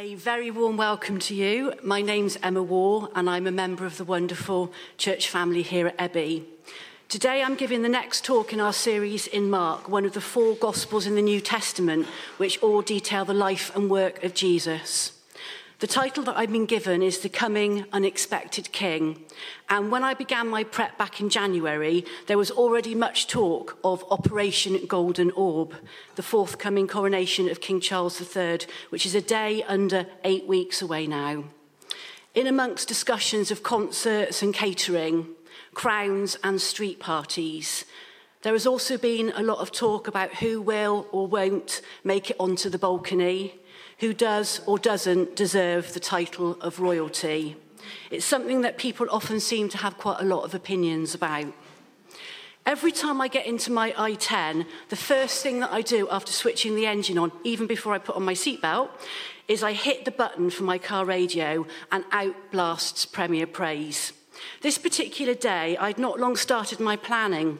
A very warm welcome to you. My name's Emma Wall, and I'm a member of the wonderful church family here at Ebby. Today I'm giving the next talk in our series in Mark, one of the four Gospels in the New Testament, which all detail the life and work of Jesus. The title that I've been given is The Coming Unexpected King. And when I began my prep back in January, there was already much talk of Operation Golden Orb, the forthcoming coronation of King Charles III, which is a day under eight weeks away now. In amongst discussions of concerts and catering, crowns and street parties, there has also been a lot of talk about who will or won't make it onto the balcony, who does or doesn't deserve the title of royalty. It's something that people often seem to have quite a lot of opinions about. Every time I get into my i10, the first thing that I do after switching the engine on, even before I put on my seatbelt, is I hit the button for my car radio and out blasts Premier Praise. This particular day, I'd not long started my planning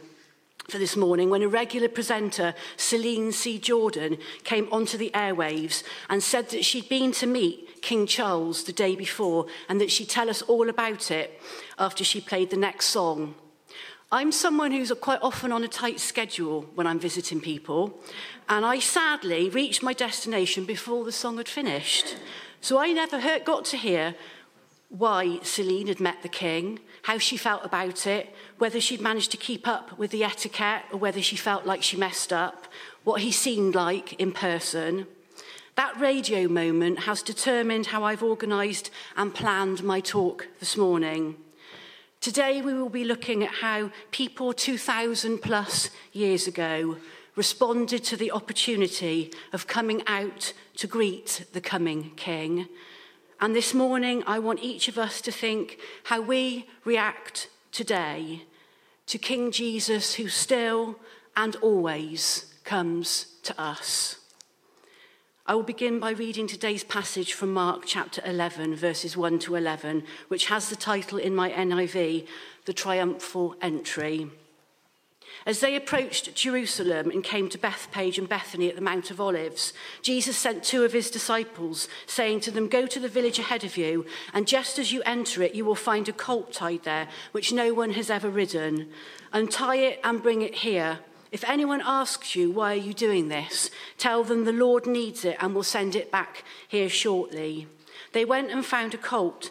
for this morning when a regular presenter, Celine C. Jordan, came onto the airwaves and said that she'd been to meet King Charles the day before and that she'd tell us all about it after she played the next song. I'm someone who's quite often on a tight schedule when I'm visiting people, and I sadly reached my destination before the song had finished. So I never heard, got to hear why Celine had met the king, how she felt about it, whether she'd managed to keep up with the etiquette or whether she felt like she messed up, what he seemed like in person. That radio moment has determined how I've organised and planned my talk this morning. Today we will be looking at how people 2,000 plus years ago responded to the opportunity of coming out to greet the coming king And this morning, I want each of us to think how we react today to King Jesus, who still and always comes to us. I will begin by reading today's passage from Mark chapter 11, verses 1 to 11, which has the title in my NIV, The Triumphal Entry. As they approached Jerusalem and came to Bethphage and Bethany at the Mount of Olives, Jesus sent two of his disciples, saying to them, Go to the village ahead of you, and just as you enter it, you will find a colt tied there, which no one has ever ridden. Untie it and bring it here. If anyone asks you, Why are you doing this? tell them the Lord needs it and will send it back here shortly. They went and found a colt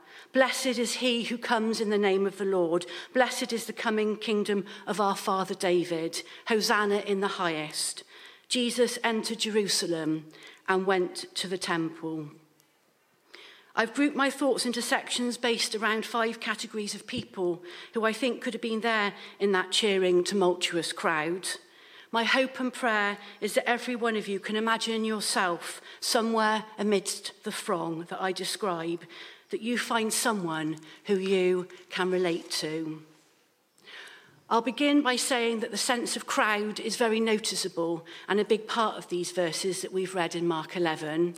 Blessed is he who comes in the name of the Lord. Blessed is the coming kingdom of our father David. Hosanna in the highest. Jesus entered Jerusalem and went to the temple. I've grouped my thoughts into sections based around five categories of people who I think could have been there in that cheering, tumultuous crowd. My hope and prayer is that every one of you can imagine yourself somewhere amidst the throng that I describe that you find someone who you can relate to. I'll begin by saying that the sense of crowd is very noticeable and a big part of these verses that we've read in Mark 11.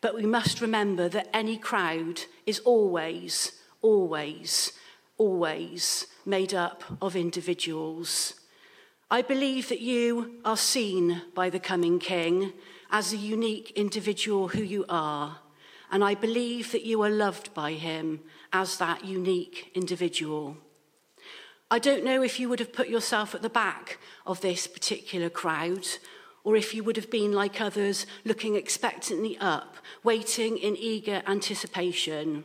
But we must remember that any crowd is always, always, always made up of individuals. I believe that you are seen by the coming King as a unique individual who you are. And I believe that you are loved by him as that unique individual. I don't know if you would have put yourself at the back of this particular crowd, or if you would have been like others, looking expectantly up, waiting in eager anticipation.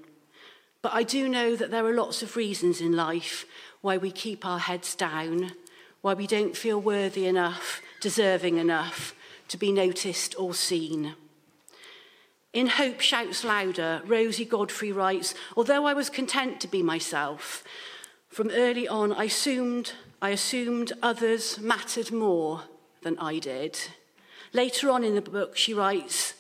But I do know that there are lots of reasons in life why we keep our heads down, why we don't feel worthy enough, deserving enough to be noticed or seen. In Hope Shouts Louder, Rosie Godfrey writes, Although I was content to be myself, from early on I assumed, I assumed others mattered more than I did. Later on in the book, she writes,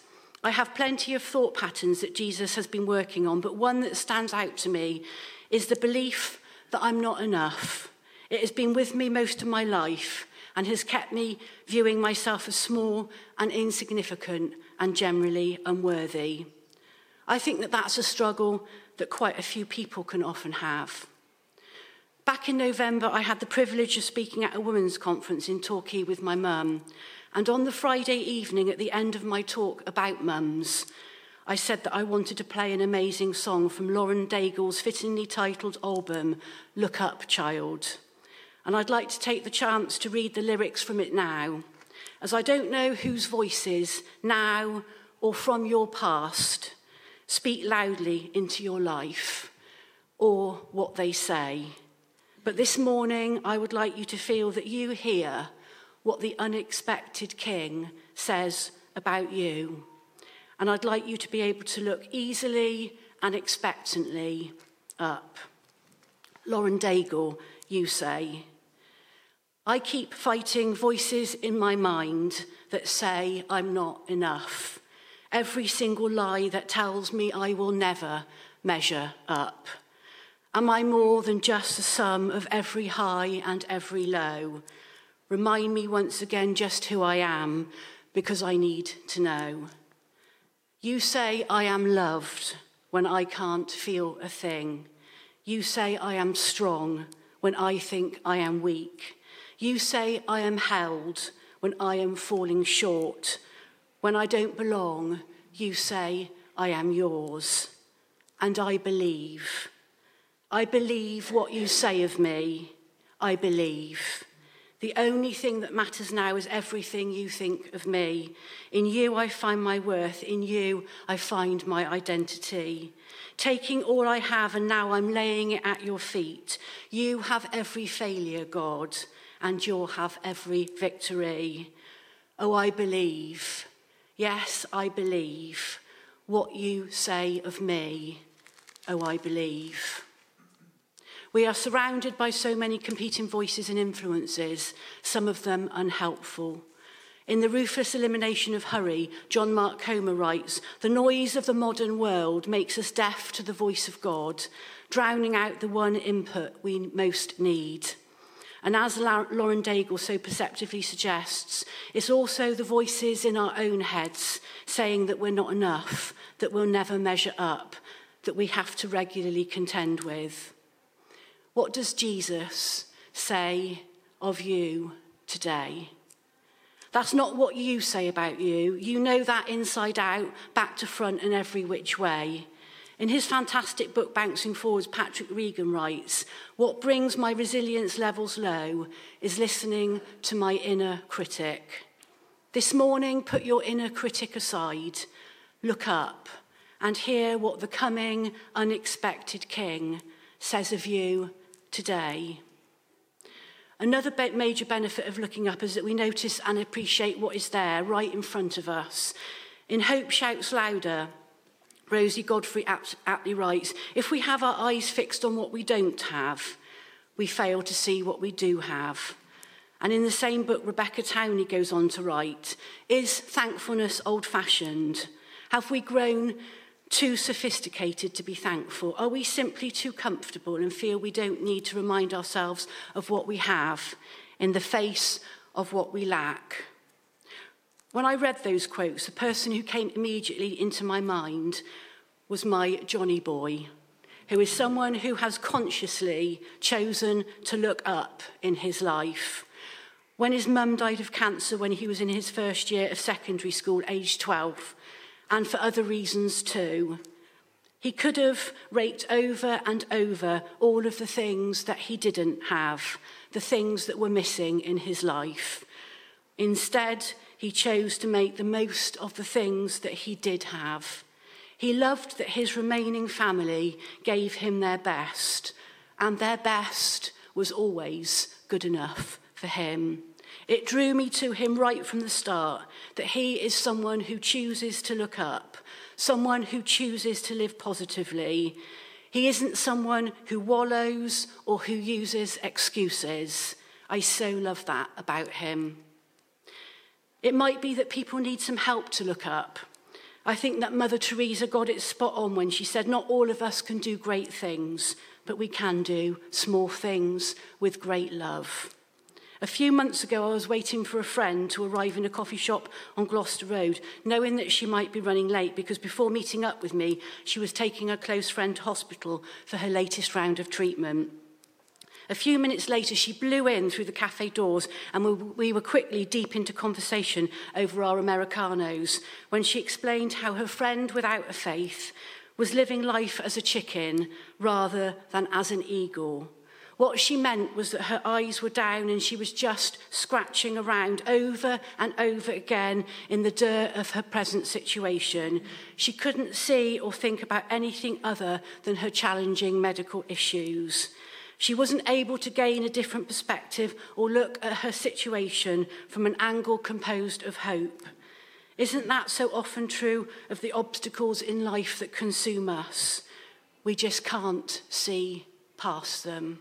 I have plenty of thought patterns that Jesus has been working on, but one that stands out to me is the belief that I'm not enough. It has been with me most of my life and has kept me viewing myself as small and insignificant and generally unworthy. I think that that's a struggle that quite a few people can often have. Back in November, I had the privilege of speaking at a women's conference in Torquay with my mum. And on the Friday evening, at the end of my talk about mums, I said that I wanted to play an amazing song from Lauren Daigle's fittingly titled album, Look Up, Child. And I'd like to take the chance to read the lyrics from it now, as I don't know whose voices, now or from your past, speak loudly into your life, or what they say. But this morning, I would like you to feel that you hear what the unexpected King says about you. And I'd like you to be able to look easily and expectantly up. Lauren Daigle, you say, I keep fighting voices in my mind that say I'm not enough. Every single lie that tells me I will never measure up. Am I more than just the sum of every high and every low? Remind me once again just who I am, because I need to know. You say I am loved when I can't feel a thing. You say I am strong when I think I am weak. You say I am held when I am falling short. When I don't belong, you say I am yours. And I believe. I believe what you say of me. I believe. The only thing that matters now is everything you think of me. In you, I find my worth. In you, I find my identity. Taking all I have and now I'm laying it at your feet. You have every failure, God and you'll have every victory. Oh, I believe. Yes, I believe what you say of me. Oh, I believe. We are surrounded by so many competing voices and influences, some of them unhelpful. In The Ruthless Elimination of Hurry, John Mark Comer writes The noise of the modern world makes us deaf to the voice of God, drowning out the one input we most need. And as Lauren Daigle so perceptively suggests, it's also the voices in our own heads saying that we're not enough, that we'll never measure up, that we have to regularly contend with. What does Jesus say of you today? That's not what you say about you. You know that inside out, back to front, and every which way. In his fantastic book, Bouncing Forwards, Patrick Regan writes, What brings my resilience levels low is listening to my inner critic. This morning, put your inner critic aside, look up, and hear what the coming, unexpected King says of you today. Another major benefit of looking up is that we notice and appreciate what is there right in front of us. In Hope Shouts Louder, Rosie Godfrey aptly writes If we have our eyes fixed on what we don't have, we fail to see what we do have. And in the same book, Rebecca Towney goes on to write Is thankfulness old fashioned? Have we grown too sophisticated to be thankful? Are we simply too comfortable and feel we don't need to remind ourselves of what we have in the face of what we lack? When I read those quotes, the person who came immediately into my mind was my Johnny boy, who is someone who has consciously chosen to look up in his life. When his mum died of cancer when he was in his first year of secondary school, aged 12, and for other reasons too, he could have raked over and over all of the things that he didn't have, the things that were missing in his life. Instead, he chose to make the most of the things that he did have. He loved that his remaining family gave him their best, and their best was always good enough for him. It drew me to him right from the start that he is someone who chooses to look up, someone who chooses to live positively. He isn't someone who wallows or who uses excuses. I so love that about him. It might be that people need some help to look up. I think that Mother Teresa got it spot on when she said, Not all of us can do great things, but we can do small things with great love. A few months ago, I was waiting for a friend to arrive in a coffee shop on Gloucester Road, knowing that she might be running late because before meeting up with me, she was taking a close friend to hospital for her latest round of treatment. A few minutes later, she blew in through the cafe doors, and we were quickly deep into conversation over our Americanos when she explained how her friend without a faith was living life as a chicken rather than as an eagle. What she meant was that her eyes were down and she was just scratching around over and over again in the dirt of her present situation. She couldn't see or think about anything other than her challenging medical issues. She wasn't able to gain a different perspective or look at her situation from an angle composed of hope. Isn't that so often true of the obstacles in life that consume us? We just can't see past them.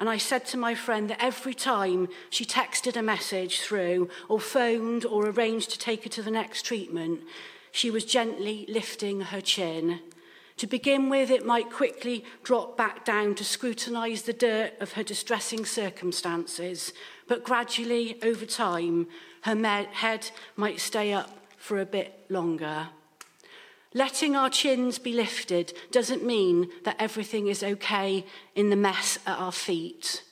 And I said to my friend that every time she texted a message through, or phoned, or arranged to take her to the next treatment, she was gently lifting her chin. To begin with, it might quickly drop back down to scrutinise the dirt of her distressing circumstances, but gradually, over time, her head might stay up for a bit longer. Letting our chins be lifted doesn't mean that everything is okay in the mess at our feet.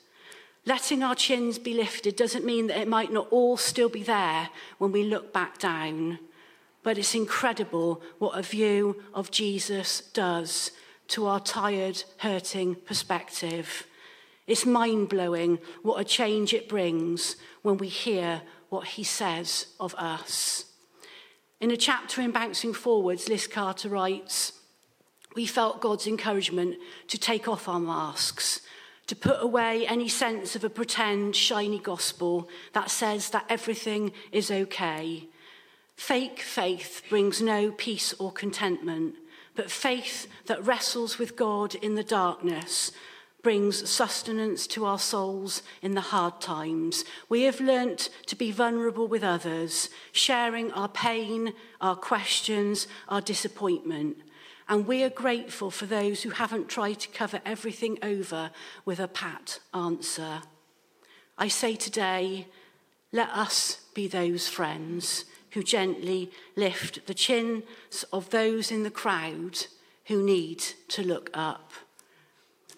Letting our chins be lifted doesn't mean that it might not all still be there when we look back down. But it's incredible what a view of Jesus does to our tired, hurting perspective. It's mind blowing what a change it brings when we hear what he says of us. In a chapter in Bouncing Forwards, Liz Carter writes, We felt God's encouragement to take off our masks, to put away any sense of a pretend, shiny gospel that says that everything is okay. Fake faith brings no peace or contentment, but faith that wrestles with God in the darkness brings sustenance to our souls in the hard times. We have learnt to be vulnerable with others, sharing our pain, our questions, our disappointment. And we are grateful for those who haven't tried to cover everything over with a pat answer. I say today, let us be those friends who gently lift the chins of those in the crowd who need to look up.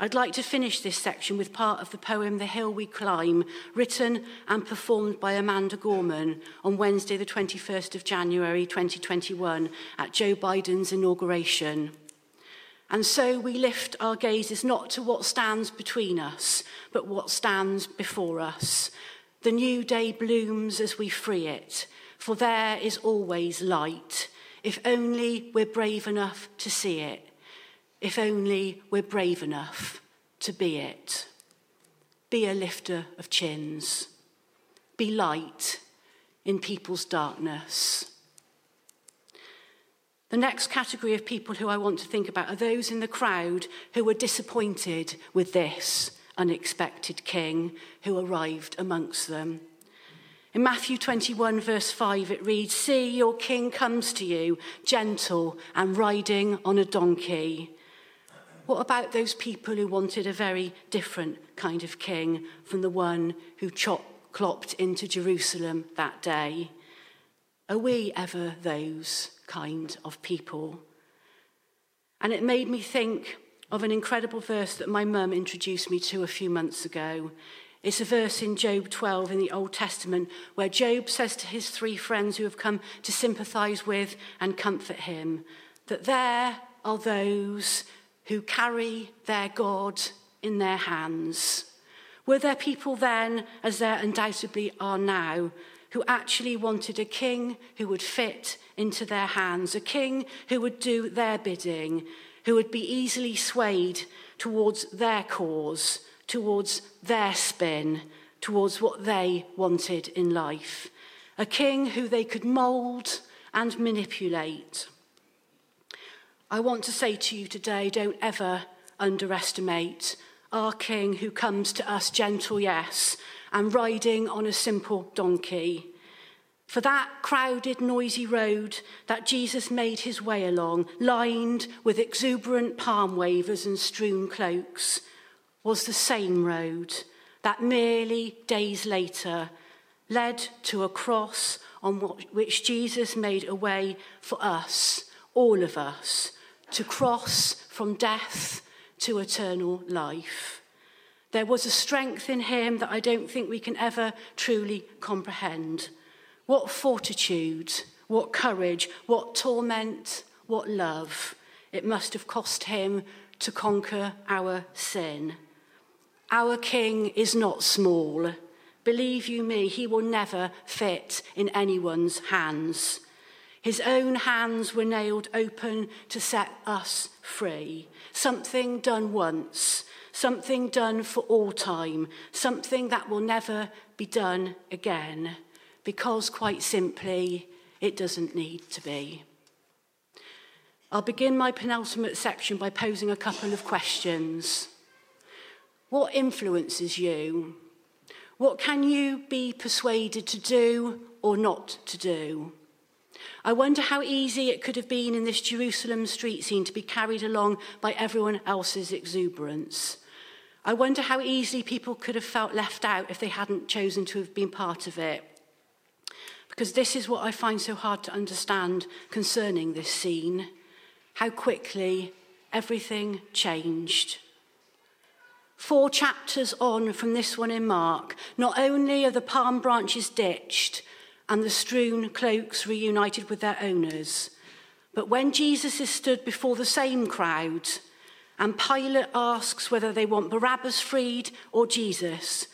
I'd like to finish this section with part of the poem The Hill We Climb, written and performed by Amanda Gorman on Wednesday, the 21st of January 2021, at Joe Biden's inauguration. And so we lift our gazes not to what stands between us, but what stands before us. The new day blooms as we free it, for there is always light, if only we're brave enough to see it if only we're brave enough to be it. Be a lifter of chins. Be light in people's darkness. The next category of people who I want to think about are those in the crowd who were disappointed with this unexpected king who arrived amongst them. In Matthew 21, verse 5, it reads See, your king comes to you, gentle and riding on a donkey what about those people who wanted a very different kind of king from the one who chop, clopped into Jerusalem that day? Are we ever those kind of people? And it made me think of an incredible verse that my mum introduced me to a few months ago. It's a verse in Job 12 in the Old Testament where Job says to his three friends who have come to sympathize with and comfort him that there are those who carry their God in their hands. Were there people then, as there undoubtedly are now, who actually wanted a king who would fit into their hands, a king who would do their bidding, who would be easily swayed towards their cause, towards their spin, towards what they wanted in life, a king who they could mould and manipulate. I want to say to you today don't ever underestimate our King who comes to us gentle, yes, and riding on a simple donkey. for that crowded, noisy road that Jesus made his way along, lined with exuberant palm wavers and strewn cloaks, was the same road that merely days later led to a cross on which Jesus made a way for us, all of us, to cross from death to eternal life. There was a strength in him that I don't think we can ever truly comprehend. What fortitude, what courage, what torment, what love it must have cost him to conquer our sin. Our King is not small. Believe you me, he will never fit in anyone's hands. His own hands were nailed open to set us free. Something done once, something done for all time, something that will never be done again because, quite simply, it doesn't need to be. I'll begin my penultimate section by posing a couple of questions. What influences you? What can you be persuaded to do or not to do? I wonder how easy it could have been in this Jerusalem street scene to be carried along by everyone else's exuberance. I wonder how easily people could have felt left out if they hadn't chosen to have been part of it because this is what I find so hard to understand concerning this scene how quickly everything changed. Four chapters on from this one in Mark, not only are the palm branches ditched and the strewn cloaks reunited with their owners, but when Jesus is stood before the same crowd and Pilate asks whether they want Barabbas freed or Jesus,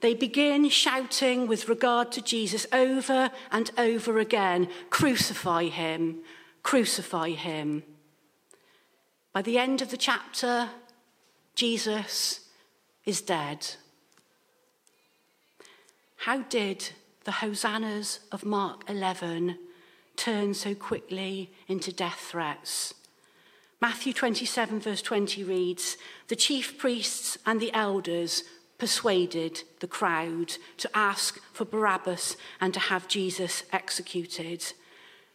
they begin shouting with regard to Jesus over and over again Crucify him, crucify him. By the end of the chapter, Jesus is dead. How did the hosannas of Mark 11 turn so quickly into death threats? Matthew 27, verse 20 reads The chief priests and the elders persuaded the crowd to ask for Barabbas and to have Jesus executed.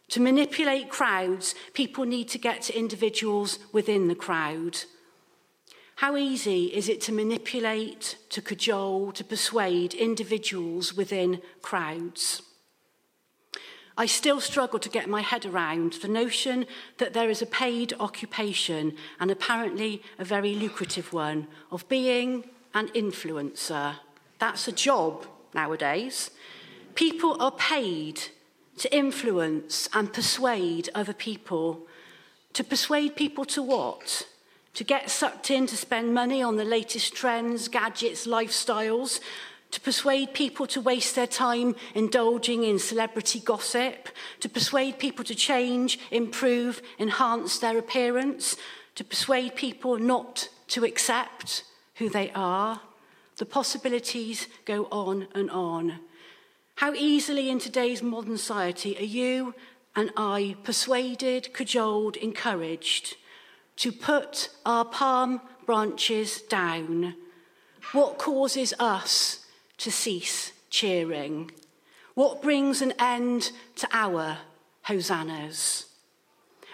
To manipulate crowds, people need to get to individuals within the crowd. How easy is it to manipulate, to cajole, to persuade individuals within crowds? I still struggle to get my head around the notion that there is a paid occupation, and apparently a very lucrative one, of being an influencer. That's a job nowadays. People are paid to influence and persuade other people. To persuade people to what? To get sucked in to spend money on the latest trends, gadgets, lifestyles, to persuade people to waste their time indulging in celebrity gossip, to persuade people to change, improve, enhance their appearance, to persuade people not to accept who they are. The possibilities go on and on. How easily in today's modern society are you and I persuaded, cajoled, encouraged to put our palm branches down? What causes us to cease cheering? What brings an end to our hosannas?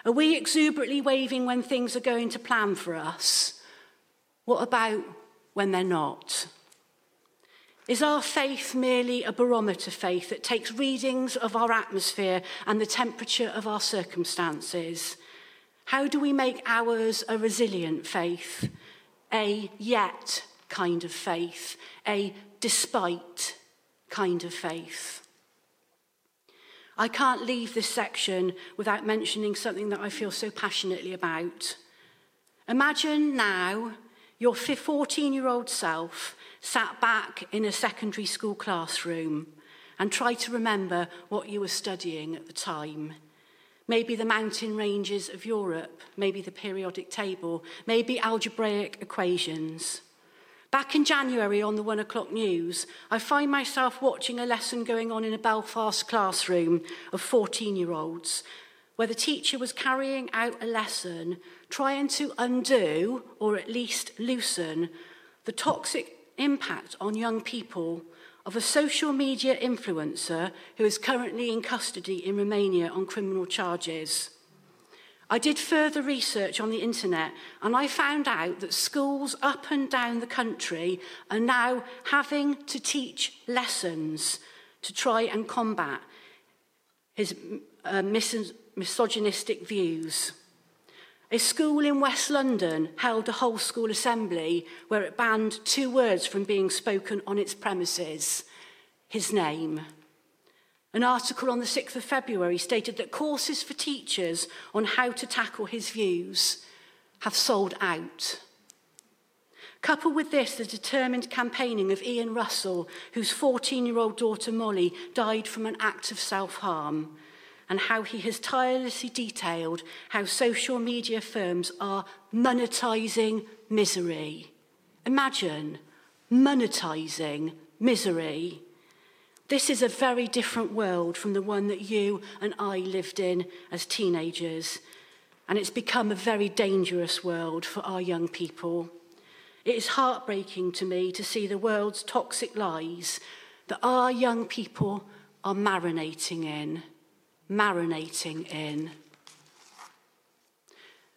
Are we exuberantly waving when things are going to plan for us? What about when they're not? Is our faith merely a barometer faith that takes readings of our atmosphere and the temperature of our circumstances? How do we make ours a resilient faith, a yet kind of faith, a despite kind of faith? I can't leave this section without mentioning something that I feel so passionately about. Imagine now your 14 year old self sat back in a secondary school classroom and tried to remember what you were studying at the time. Maybe the mountain ranges of Europe, maybe the periodic table, maybe algebraic equations. Back in January on the one o'clock news, I find myself watching a lesson going on in a Belfast classroom of 14 year olds where the teacher was carrying out a lesson trying to undo or at least loosen the toxic impact on young people of a social media influencer who is currently in custody in Romania on criminal charges. I did further research on the internet and I found out that schools up and down the country are now having to teach lessons to try and combat his uh, mis misogynistic views. A school in West London held a whole school assembly where it banned two words from being spoken on its premises his name. An article on the 6th of February stated that courses for teachers on how to tackle his views have sold out. Coupled with this, the determined campaigning of Ian Russell, whose 14 year old daughter Molly died from an act of self harm, and how he has tirelessly detailed how social media firms are monetizing misery. Imagine monetizing misery. This is a very different world from the one that you and I lived in as teenagers, and it's become a very dangerous world for our young people. It is heartbreaking to me to see the world's toxic lies that our young people are marinating in marinating in.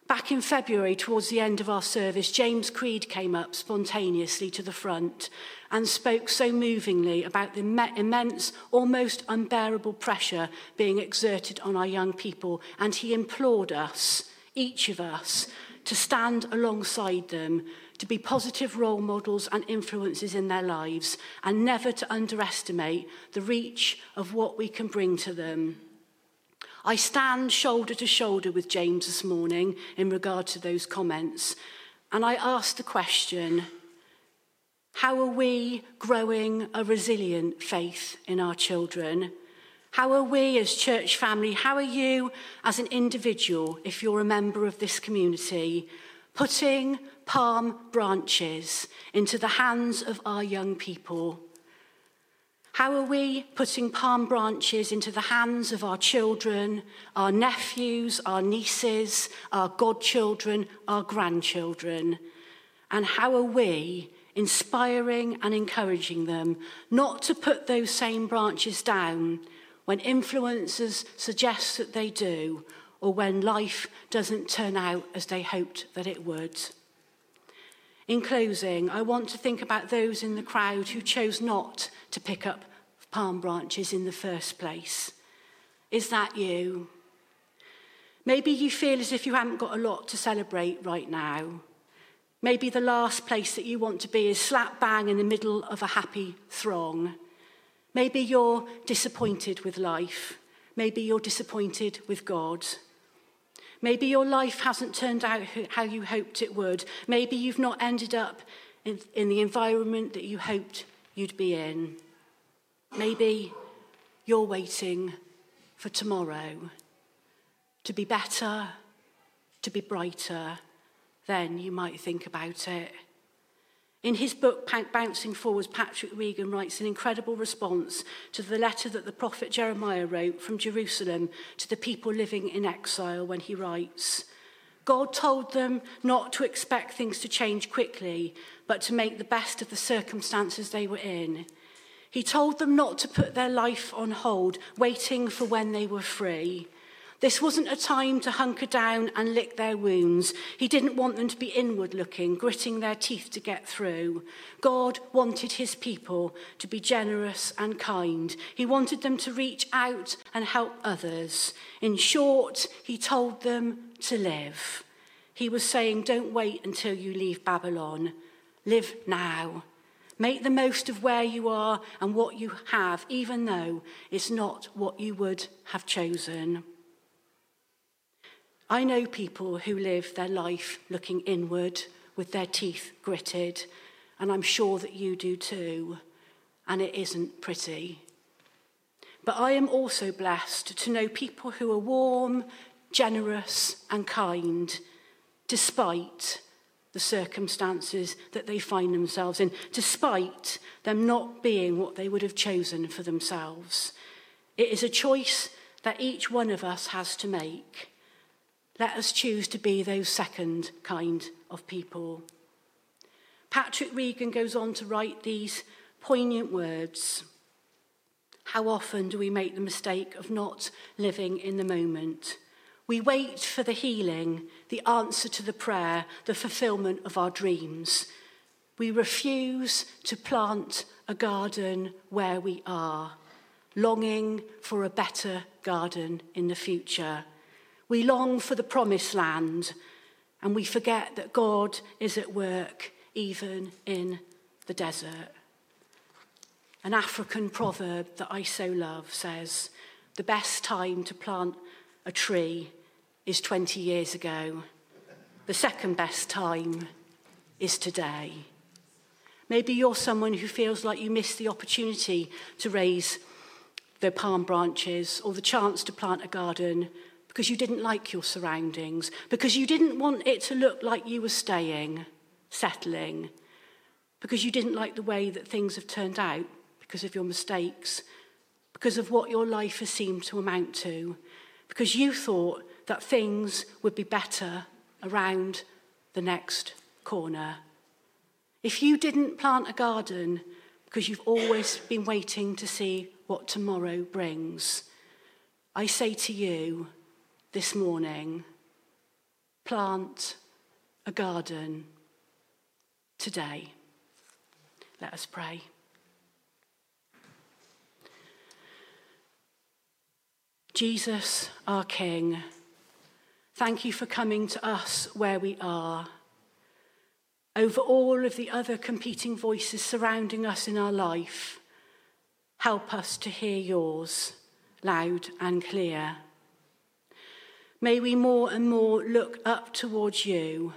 Back in February, towards the end of our service, James Creed came up spontaneously to the front and spoke so movingly about the immense, almost unbearable pressure being exerted on our young people. And he implored us, each of us, to stand alongside them, to be positive role models and influences in their lives, and never to underestimate the reach of what we can bring to them. I stand shoulder to shoulder with James this morning in regard to those comments, and I ask the question how are we growing a resilient faith in our children? How are we as church family, how are you as an individual, if you're a member of this community, putting palm branches into the hands of our young people? How are we putting palm branches into the hands of our children, our nephews, our nieces, our godchildren, our grandchildren? And how are we inspiring and encouraging them not to put those same branches down when influencers suggest that they do or when life doesn't turn out as they hoped that it would? In closing, I want to think about those in the crowd who chose not to pick up palm branches in the first place. Is that you? Maybe you feel as if you haven't got a lot to celebrate right now. Maybe the last place that you want to be is slap bang in the middle of a happy throng. Maybe you're disappointed with life. Maybe you're disappointed with God. Maybe your life hasn't turned out how you hoped it would. Maybe you've not ended up in, in the environment that you hoped you'd be in. Maybe you're waiting for tomorrow to be better, to be brighter. Then you might think about it. In his book, Bouncing Forwards, Patrick Regan writes an incredible response to the letter that the prophet Jeremiah wrote from Jerusalem to the people living in exile when he writes, God told them not to expect things to change quickly, but to make the best of the circumstances they were in. He told them not to put their life on hold, waiting for when they were free. This wasn't a time to hunker down and lick their wounds. He didn't want them to be inward looking, gritting their teeth to get through. God wanted his people to be generous and kind. He wanted them to reach out and help others. In short, he told them to live. He was saying, Don't wait until you leave Babylon. Live now. Make the most of where you are and what you have, even though it's not what you would have chosen. I know people who live their life looking inward with their teeth gritted, and I'm sure that you do too, and it isn't pretty. But I am also blessed to know people who are warm, generous, and kind, despite the circumstances that they find themselves in, despite them not being what they would have chosen for themselves. It is a choice that each one of us has to make. Let us choose to be those second kind of people. Patrick Regan goes on to write these poignant words. How often do we make the mistake of not living in the moment? We wait for the healing, the answer to the prayer, the fulfillment of our dreams. We refuse to plant a garden where we are, longing for a better garden in the future. We long for the promised land, and we forget that God is at work even in the desert. An African proverb that I so love says, The best time to plant a tree is 20 years ago. The second best time is today. Maybe you're someone who feels like you missed the opportunity to raise the palm branches or the chance to plant a garden because you didn't like your surroundings, because you didn't want it to look like you were staying, settling, because you didn't like the way that things have turned out because of your mistakes, because of what your life has seemed to amount to, because you thought that things would be better around the next corner. If you didn't plant a garden because you've always been waiting to see what tomorrow brings, I say to you this morning plant a garden today. Let us pray. Jesus, our King, Thank you for coming to us where we are. Over all of the other competing voices surrounding us in our life, help us to hear yours loud and clear. May we more and more look up towards you,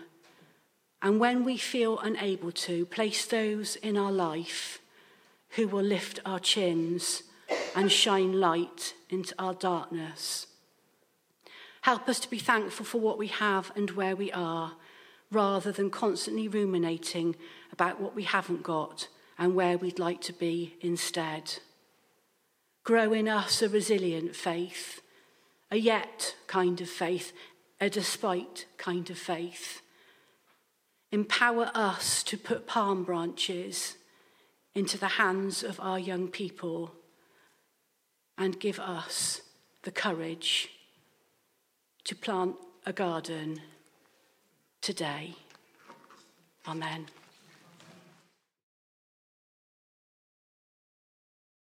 and when we feel unable to, place those in our life who will lift our chins and shine light into our darkness. Help us to be thankful for what we have and where we are, rather than constantly ruminating about what we haven't got and where we'd like to be instead. Grow in us a resilient faith, a yet kind of faith, a despite kind of faith. Empower us to put palm branches into the hands of our young people and give us the courage to plant a garden today. Amen.